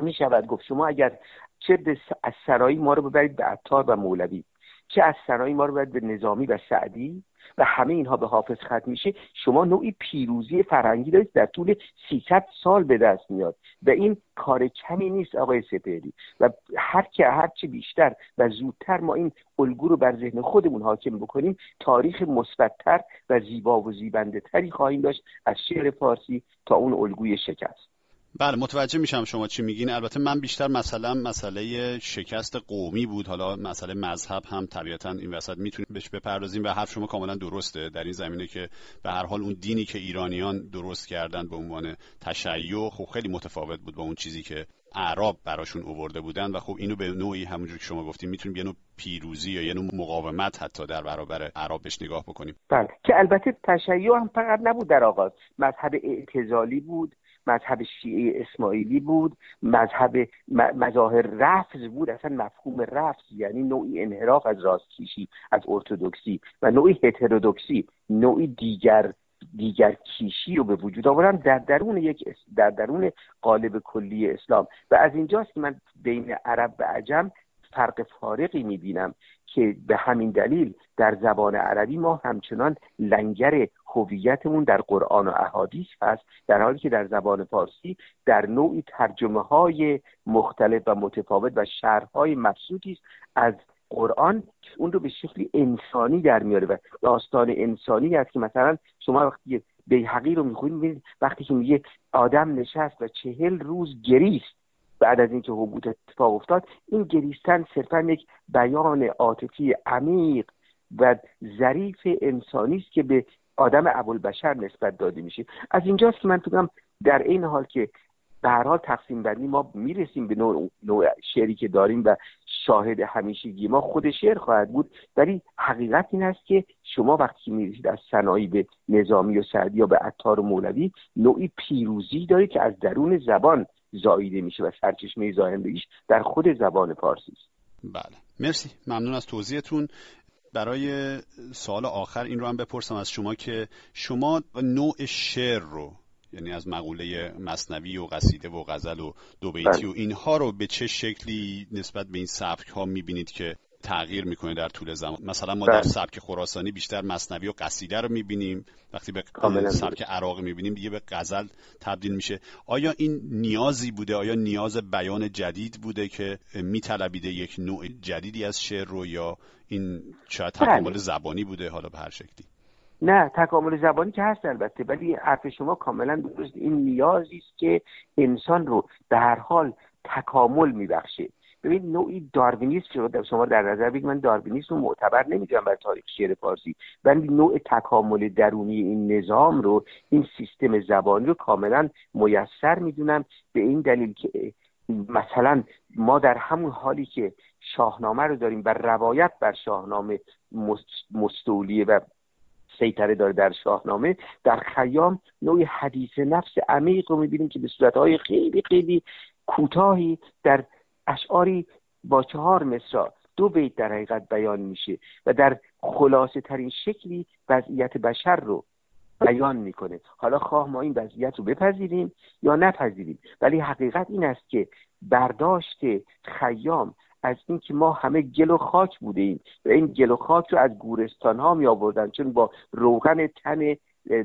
می شود گفت شما اگر چه از سرایی ما رو ببرید به عطار و مولوی. چه از سرایی ما رو باید به نظامی و سعدی و همه اینها به حافظ ختم میشه شما نوعی پیروزی فرهنگی دارید در طول 300 سال به دست میاد و این کار کمی نیست آقای سپهری و هر که هر چی بیشتر و زودتر ما این الگو رو بر ذهن خودمون حاکم بکنیم تاریخ مثبتتر و زیبا و زیبنده تری خواهیم داشت از شعر فارسی تا اون الگوی شکست. بله متوجه میشم شما چی میگین. البته من بیشتر مثلا مسئله شکست قومی بود. حالا مسئله مذهب هم طبیعتا این وسط می‌تونیم بهش بپردازیم و حرف شما کاملا درسته. در این زمینه که به هر حال اون دینی که ایرانیان درست کردن به عنوان تشیع خب خیلی متفاوت بود با اون چیزی که اعراب براشون اوورده بودن. و خب اینو به نوعی همونجور که شما گفتیم می‌تونیم یه نوع پیروزی یا یه نوع مقاومت حتی در برابر اعراب بهش نگاه بکنیم. بله. که البته تشیع هم فقط نبود در آغاز. مذهب اعتزالی بود. مذهب شیعه اسماعیلی بود مذهب مظاهر رفض بود اصلا مفهوم رفض یعنی نوعی انحراف از راستکیشی از ارتودکسی و نوعی هترودکسی نوعی دیگر دیگر کیشی رو به وجود آورن در درون یک در درون قالب کلی اسلام. و از اینجاست که من بین عرب و عجم فرق فارقی می‌بینم. که به همین دلیل در زبان عربی ما همچنان لنگر هویتمون در قرآن و احادیث هست در حالی که در زبان فارسی در نوعی ترجمه های مختلف و متفاوت و شرحهای مبسوطی است از قرآن اون رو به شکلی انسانی در میاره و داستان انسانی است که مثلا شما وقتی بیحقی رو می‌خونید وقتی که میگه آدم نشست و چهل روز گریست بعد از اینکه حبوط اتفاق افتاد این گریستن صرفا یک بیان عاطفی عمیق و ظریف انسانی است که به آدم ابوالبشر نسبت داده میشه. از اینجاست که من بگم در این حال که به هر حال تقسیم بندی ما می‌رسیم به نوع, نوع شعری که داریم و شاهد همیشگی ما خود شعر خواهد بود. ولی حقیقت این است که شما وقتی می‌رسید از صنایع به نظامی و سعدی یا به عطار و مولوی نوعی پیروزی دارید که از درون زبان زاییده میشه و سرچشمه زایندگیش در خود زبان فارسی است. بله. مرسی. ممنون از توضیحتون. برای سال آخر این رو هم بپرسم از شما که شما نوع شعر رو یعنی از مقوله مصنوی و قصیده و غزل و دو بیتی و بله. اینها رو به چه شکلی نسبت به این سبک ها می‌بینید که تغییر می‌کنه در طول زمان. مثلا ما در بله. سبک خراسانی بیشتر مصنوی و قصیده رو می‌بینیم. وقتی به سبک عراقی می‌بینیم دیگه به غزل تبدیل میشه. آیا این نیازی بوده؟ آیا نیاز بیان جدید بوده که میطلبیده یک نوع جدیدی از شعر رو یا این شاید بله. تکامل زبانی بوده حالا به هر شکلی؟ نه تکامل زبانی که هست البته ولی حرف شما کاملا درست. این نیازی است که انسان رو به هر حال تکامل میبخشه. ببین نوعی داروینیسم که شما در نظر بگید من داروینیسم رو معتبر نمی‌دونم بر تاریخ شعر فارسی ولی نوع تکامل درونی این نظام رو این سیستم زبانی رو کاملا میسر می‌دونم به این دلیل که مثلا ما در همون حالی که شاهنامه رو داریم و روایت بر شاهنامه مستولیه و سیطره داره در شاهنامه در خیام نوعی حدیث نفس عمیق رو می‌بینیم که به صورتهای خیلی خیلی کوتاهی در اشعاری با چهار مصرا دو بیت در حقیقت بیان میشه و در خلاصه ترین شکلی وضعیت بشر رو بیان می‌کنه. حالا خواه ما این وضعیت رو بپذیریم یا نپذیریم ولی حقیقت این است که برداشت خیام از اینکه ما همه گل و خاک بوده ایم و این گل و خاک رو از گورستان ها می آوردن چون با روغن تن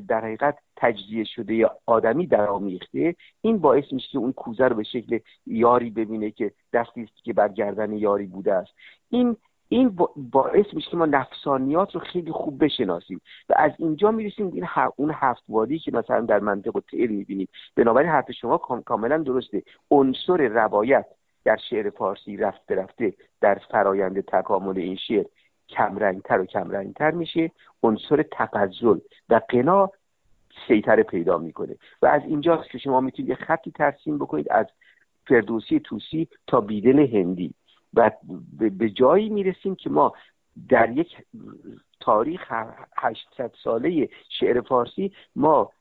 در حقیقت تجزیه شده آدمی در آمیخته این باعث میشه که اون کوزه رو به شکل یاری ببینه که دستی است که بر گردن یاری بوده است. این این باعث میشه که ما نفسانیات رو خیلی خوب بشناسیم و از اینجا می‌رسیم این اون هفت وادی که مثلا در منطق تیر می‌بینیم. بنابراین حرف شما کاملا درسته. عنصر روایت در شعر فارسی رفته رفته در فرایند تکامل این شعر. کمرنگتر و کمرنگتر میشه. عنصر تقزل. و قنا سیطره پیدا می‌کنه. و از اینجاست که شما می‌تونید یه خطی ترسیم بکنید از فردوسی توسی تا بیدل هندی. و به جایی می‌رسیم که ما در یک تاریخ 800 ساله شعر فارسی ما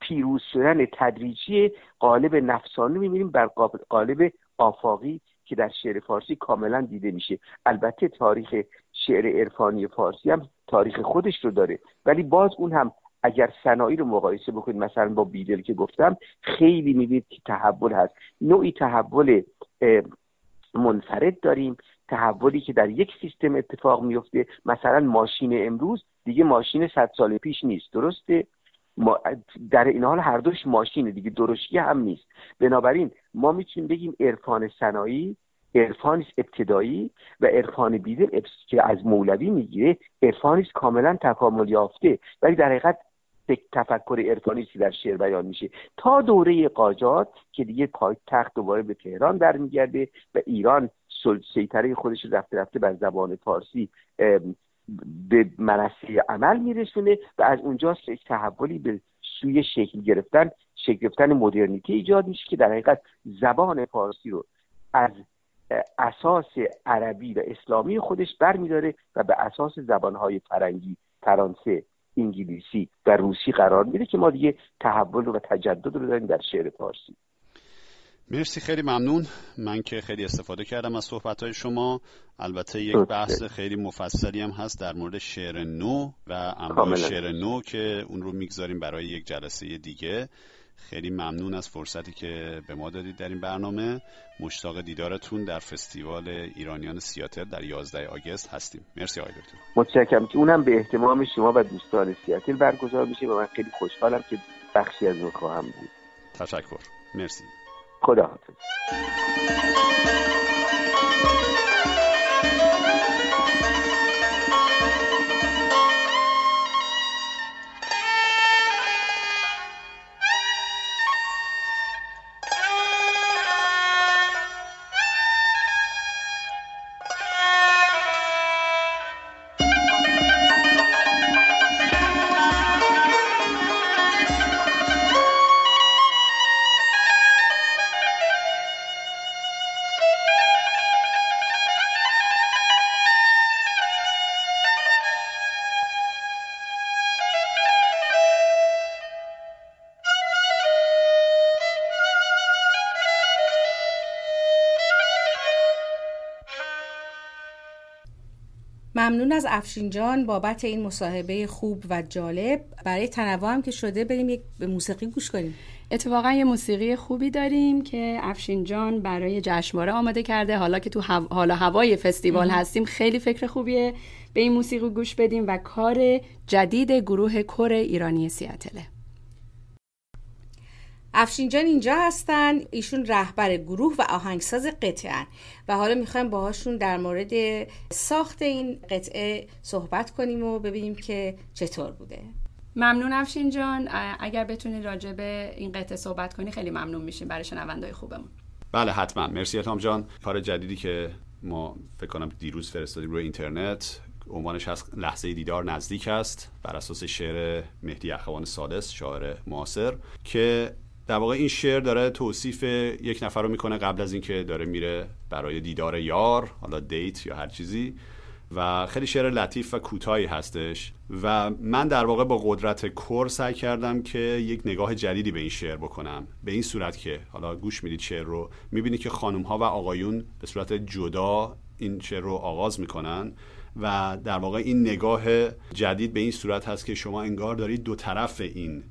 پیروز شدن تدریجی قالب نفسانی می‌بینیم بر قالب آفاقی که در شعر فارسی کاملا دیده میشه. البته تاریخ شعر عرفانی فارسی هم تاریخ خودش رو داره. ولی باز اون هم اگر صنایع رو مقایسه بکنید مثلا با بیدل که گفتم خیلی می‌بینید که تحول هست. نوعی تحول منفرد داریم. تحولی که در یک سیستم اتفاق میفته مثلا ماشین امروز دیگه ماشین صد سال پیش نیست. درسته؟ در این حال هر دوش ماشینه دیگه درشتی هم نیست. بنابراین ما می‌تونیم بگیم عرفان صنایی عرفان ابتدایی و عرفان بیدل که از مولوی می‌گیره عرفانی کاملا تکامل یافته. ولی در حقیقت تفکر عرفانی در شعر بیان میشه. تا دوره قاجات که دیگه پایتخت دوباره به تهران برمیگرده و ایران سیطره خودش رفته رفته بر زبان فارسی به منصه عمل میرسونه و از اونجاست که یک تحولی به سوی شکل گرفتن شکل گرفتن مدرنیتی ایجاد میشه که در حقیقت زبان فارسی رو از اساس عربی و اسلامی خودش برمیداره و به اساس زبانهای فرنگی فرانسه انگلیسی و روسی قرار میده که ما دیگه تحول و تجدد رو داریم در شعر فارسی. مرسی خیلی ممنون. من که خیلی استفاده کردم از صحبت های شما. البته یک بحث خیلی مفصلی هم هست در مورد شعر نو و انواع شعر نو که اون رو می‌گذاریم برای یک جلسه دیگه. خیلی ممنون از فرصتی که به ما دادید در این برنامه. مشتاق دیدارتون در فستیوال ایرانیان سیاتل در 11 آگست هستیم. مرسی آقای دکتر. متشکرم. که اونم به احتمام شما و دوستان سیاتل برگزار میشه و من خیلی خوشحالم که بخشی از اون خواهم بود. تشکر. مرسی. خدا حافظ ممنون از افشین جان بابت این مصاحبه خوب و جالب. برای تنوع هم که شده بریم یک به موسیقی گوش کنیم. اتفاقا یه موسیقی خوبی داریم که افشین جان برای جشنواره آماده کرده. حالا که تو حالا هوای فستیوال هستیم خیلی فکر خوبیه به این موسیقی گوش بدیم و کار جدید گروه کور ایرانی سیاتله. افشینجان اینجا هستن. ایشون رهبر گروه و آهنگساز قطعه و حالا می‌خوایم باهاشون در مورد ساخت این قطعه صحبت کنیم و ببینیم که چطور بوده. ممنون افشین جان. اگر بتونی راجع به این قطعه صحبت کنی خیلی ممنون میشیم برای شنوندای خوبمون. بله حتما. مرسی اتام جان. کار جدیدی که ما فکر کنم دیروز فرستادیم روی اینترنت عنوانش هست لحظه دیدار نزدیک است بر اساس شعر مهدی اخوان سادس شاعر معاصر که در واقع این شعر داره توصیف یک نفر رو می‌کنه قبل از اینکه داره میره برای دیدار یار حالا دیت یا هر چیزی. و خیلی شعر لطیف و کوتاهی هستش. و من در واقع با قدرت کور سعی کردم که یک نگاه جدیدی به این شعر بکنم. به این صورت که حالا گوش می‌دید شعر رو می‌بینید که خانم ها و آقایون به صورت جدا این شعر رو آغاز می‌کنن. و در واقع این نگاه جدید به این صورت هست که شما انگار دارید دو طرف این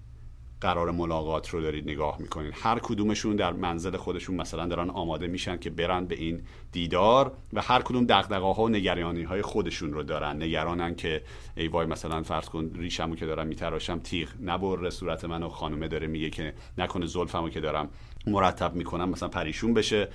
قرار ملاقات رو دارید نگاه می‌کنید. هر کدومشون در منزل خودشون مثلا دارن آماده میشن که برن به این دیدار و هر کدوم دغدغه ها و نگرانی های خودشون رو دارن. نگرانن که ای وای مثلا فرض کن ریشمو که دارم میتراشم تیغ نبر صورت منو خانومه داره میگه که نکنه زلفمو که دارم مرتب می‌کنم مثلا پریشون بشه.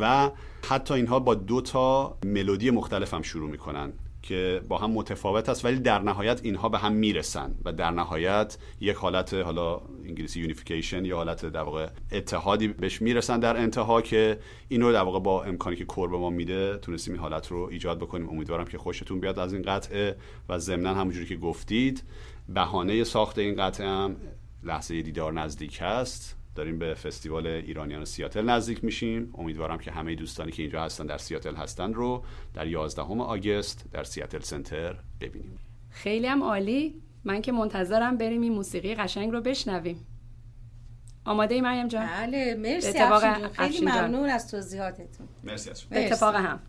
و حتی اینها با دو تا ملودی مختلف هم شروع می‌کنن. که با هم متفاوت است ولی در نهایت اینها به هم می‌رسن و در نهایت یک حالت حالا انگلیسی یونیفیکیشن یا حالت در واقع اتحادی بهش می‌رسن در انتها که اینو در واقع با امکانی که کور به ما میده تونستیم این حالت رو ایجاد بکنیم. امیدوارم که خوشتون بیاد از این قطعه و ضمنا همونجوری که گفتید بهانه ساخت این قطعه هم لحظه دیدار نزدیک هست داریم به فستیوال ایرانیان سیاتل نزدیک میشیم. امیدوارم که همه دوستانی که اینجا هستن در سیاتل هستن رو در 11 آگست در سیاتل سنتر ببینیم. خیلی هم عالی. من که منتظرم بریم این موسیقی قشنگ رو بشنویم. آماده ای مریم جان؟ بله مرسی خیلی ممنون از توضیحاتتون. مرسی از به اتفاق هم.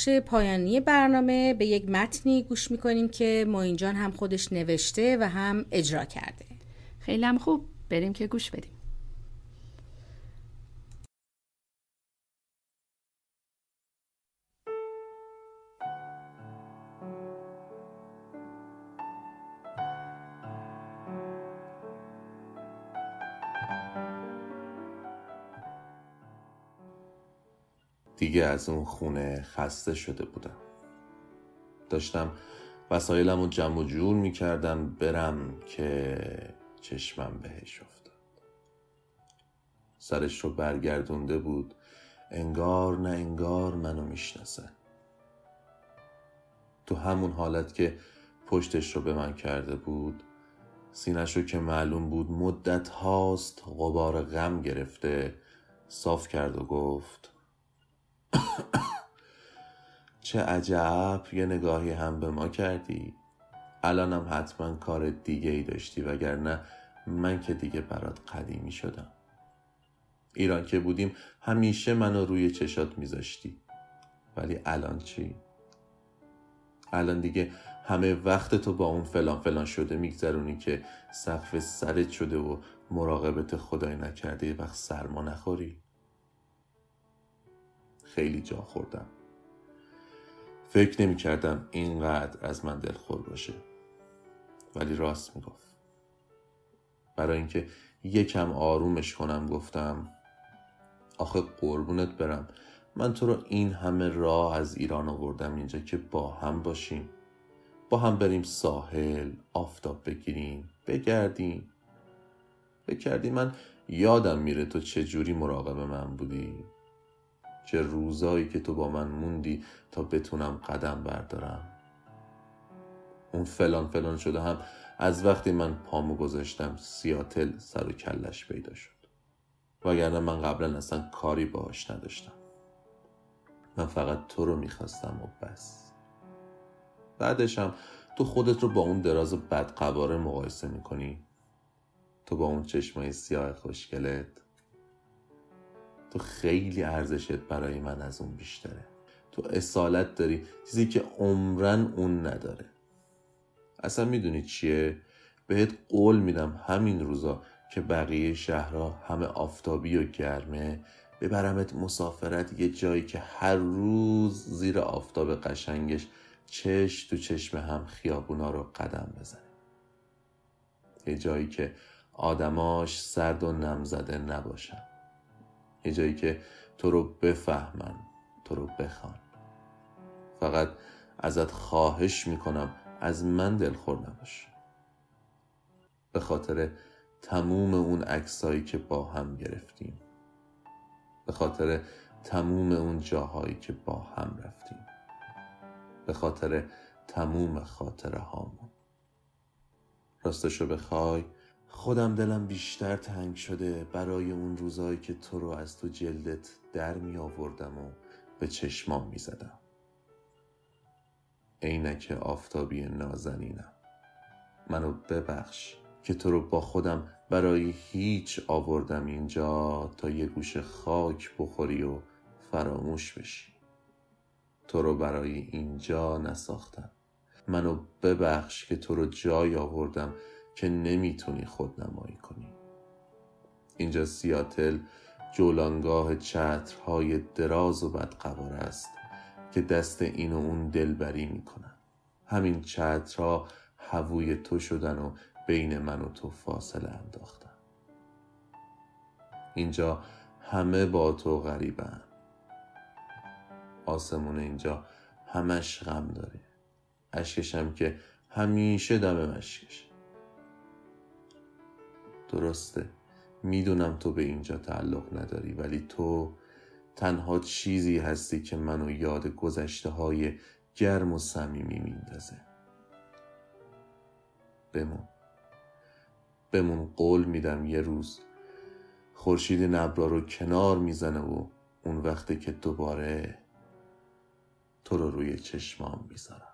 بخش پایانی برنامه به یک متنی گوش می‌کنیم که موینجان هم خودش نوشته و هم اجرا کرده. خیلی هم خوب. بریم که گوش بدیم. دیگه از اون خونه خسته شده بودم. داشتم وسایلم رو جمع و جور می‌کردم برم که چشمم بهش افتاد. سرش رو برگردونده بود. انگار نه انگار منو می‌شناسه. تو همون حالت که پشتش رو به من کرده بود سینش رو که معلوم بود مدت هاست غبار غم گرفته صاف کرد و گفت چه عجب یه نگاهی هم به ما کردی. الانم حتما کار دیگه ای داشتی وگرنه من که دیگه برات قدیمی شدم. ایران که بودیم همیشه منو روی چشات میذاشتی. ولی الان چی؟ الان دیگه همه وقت تو با اون فلان فلان شده میگذرونی که سقف سرت شده و مراقبت خدای نکرده یه وقت سرما نخوری. خیلی جا خوردم. فکر نمی کردم اینقدر از من دلخور باشه. ولی راست می گفت برای اینکه یکم آرومش کنم گفتم آخه قربونت برم. من تو رو این همه راه از ایران آوردم اینجا که با هم باشیم. با هم بریم ساحل آفتاب بگیریم بگردیم. بکردی من یادم میره تو چه جوری مراقب من بودی. چه روزایی که تو با من موندی تا بتونم قدم بردارم. اون فلان فلان شده هم از وقتی من پامو گذاشتم سیاتل سر و کلش پیدا شد. وگرنه من قبلا اصلا کاری باهاش نداشتم. من فقط تو رو می‌خواستم و بس. بعدش هم تو خودت رو با اون دراز بدقواره مقایسه می‌کنی؟ تو با اون چشمای سیاه خوشگلت؟ تو خیلی ارزشت برای من از اون بیشتره. تو اصالت داری چیزی که عمرن اون نداره. اصلا می‌دونی چیه؟ بهت قول میدم همین روزا که بقیه شهرها همه آفتابی و گرمه ببرمت مسافرت یه جایی که هر روز زیر آفتاب قشنگش چش تو چشم هم خیابونا رو قدم بزنه. یه جایی که آدماش سرد و نمزده نباشن. یه جایی که تو رو بفهمن تو رو بخوان. فقط ازت خواهش می‌کنم از من دلخور نباش به خاطر تموم اون عکسایی که با هم گرفتیم. به خاطر تموم اون جاهایی که با هم رفتیم. به خاطر تموم خاطره هامون راستشو بخوای خودم دلم بیشتر تنگ شده برای اون روزایی که تو رو از تو جلدت در می آوردم و به چشمام می زدم. عینک آفتابی نازنینم. منو ببخش که تو رو با خودم برای هیچ آوردم اینجا تا یه گوش خاک بخوری و فراموش بشی. تو رو برای اینجا نساختم. منو ببخش که تو رو جای آوردم که نمی‌تونی خود نمایی کنی. اینجا سیاتل جولانگاه چترهای دراز و بدقوار است که دست این و اون دلبری می‌کنن. همین چترها هووی تو شدن و بین من و تو فاصله انداختن. اینجا همه با تو غریبن. آسمون اینجا همش غم داره. اشکشم که همیشه دم مشکشه. درسته. می‌دونم تو به اینجا تعلق نداری ولی تو تنها چیزی هستی که منو یاد گذشته های گرم و صمیمی میندازه. بمون. بمون قول میدم یه روز خورشید نبرا رو کنار می‌زنه و اون وقتی که دوباره تو رو روی چشمام می‌ذارم.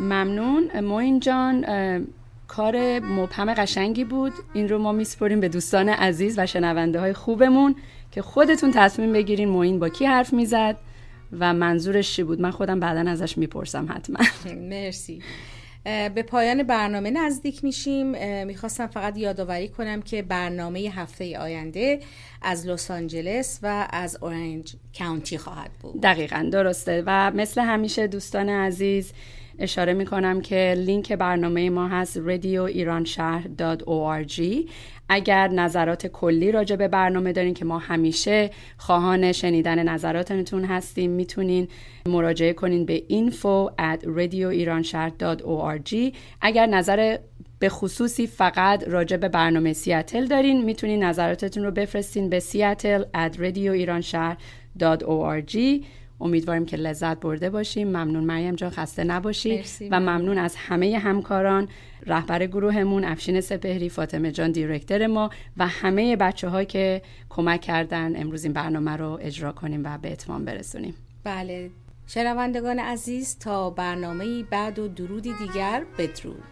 ممنون. موین جان کار مبهم قشنگی بود. این رو ما میسپریم به دوستان عزیز و شنونده های خوبمون که خودتون تصمیم بگیرین موین با کی حرف می‌زد و منظورش چی بود. من خودم بعدا ازش می‌پرسم حتما. مرسی. به پایان برنامه نزدیک میشیم. می‌خواستم فقط یادآوری کنم که برنامه هفته آینده از لس آنجلس و از اورنج کاونتی خواهد بود. دقیقا درسته. و مثل همیشه دوستان عزیز اشاره می کنم که لینک برنامه ما هست radioiranshah.org اگر نظرات کلی راجع به برنامه دارین که ما همیشه خواهان شنیدن نظراتتون هستیم می‌تونین مراجعه کنین به info at radioiranshah.org اگر نظر به خصوصی فقط راجع به برنامه سیاتل دارین می‌تونین نظراتتون رو بفرستین به سیاتل at radioiranshah.org امیدواریم که لذت برده باشیم. ممنون مریم جان خسته نباشی. و ممنون از همه همکاران رهبر گروهمون افشین سپهری فاطمه جان دیرکتر ما و همه بچه ها که کمک کردن. امروز این برنامه رو اجرا کنیم و به اتمام برسونیم. بله. شنوندگان عزیز تا برنامه بعد و درودی دیگر بدرود.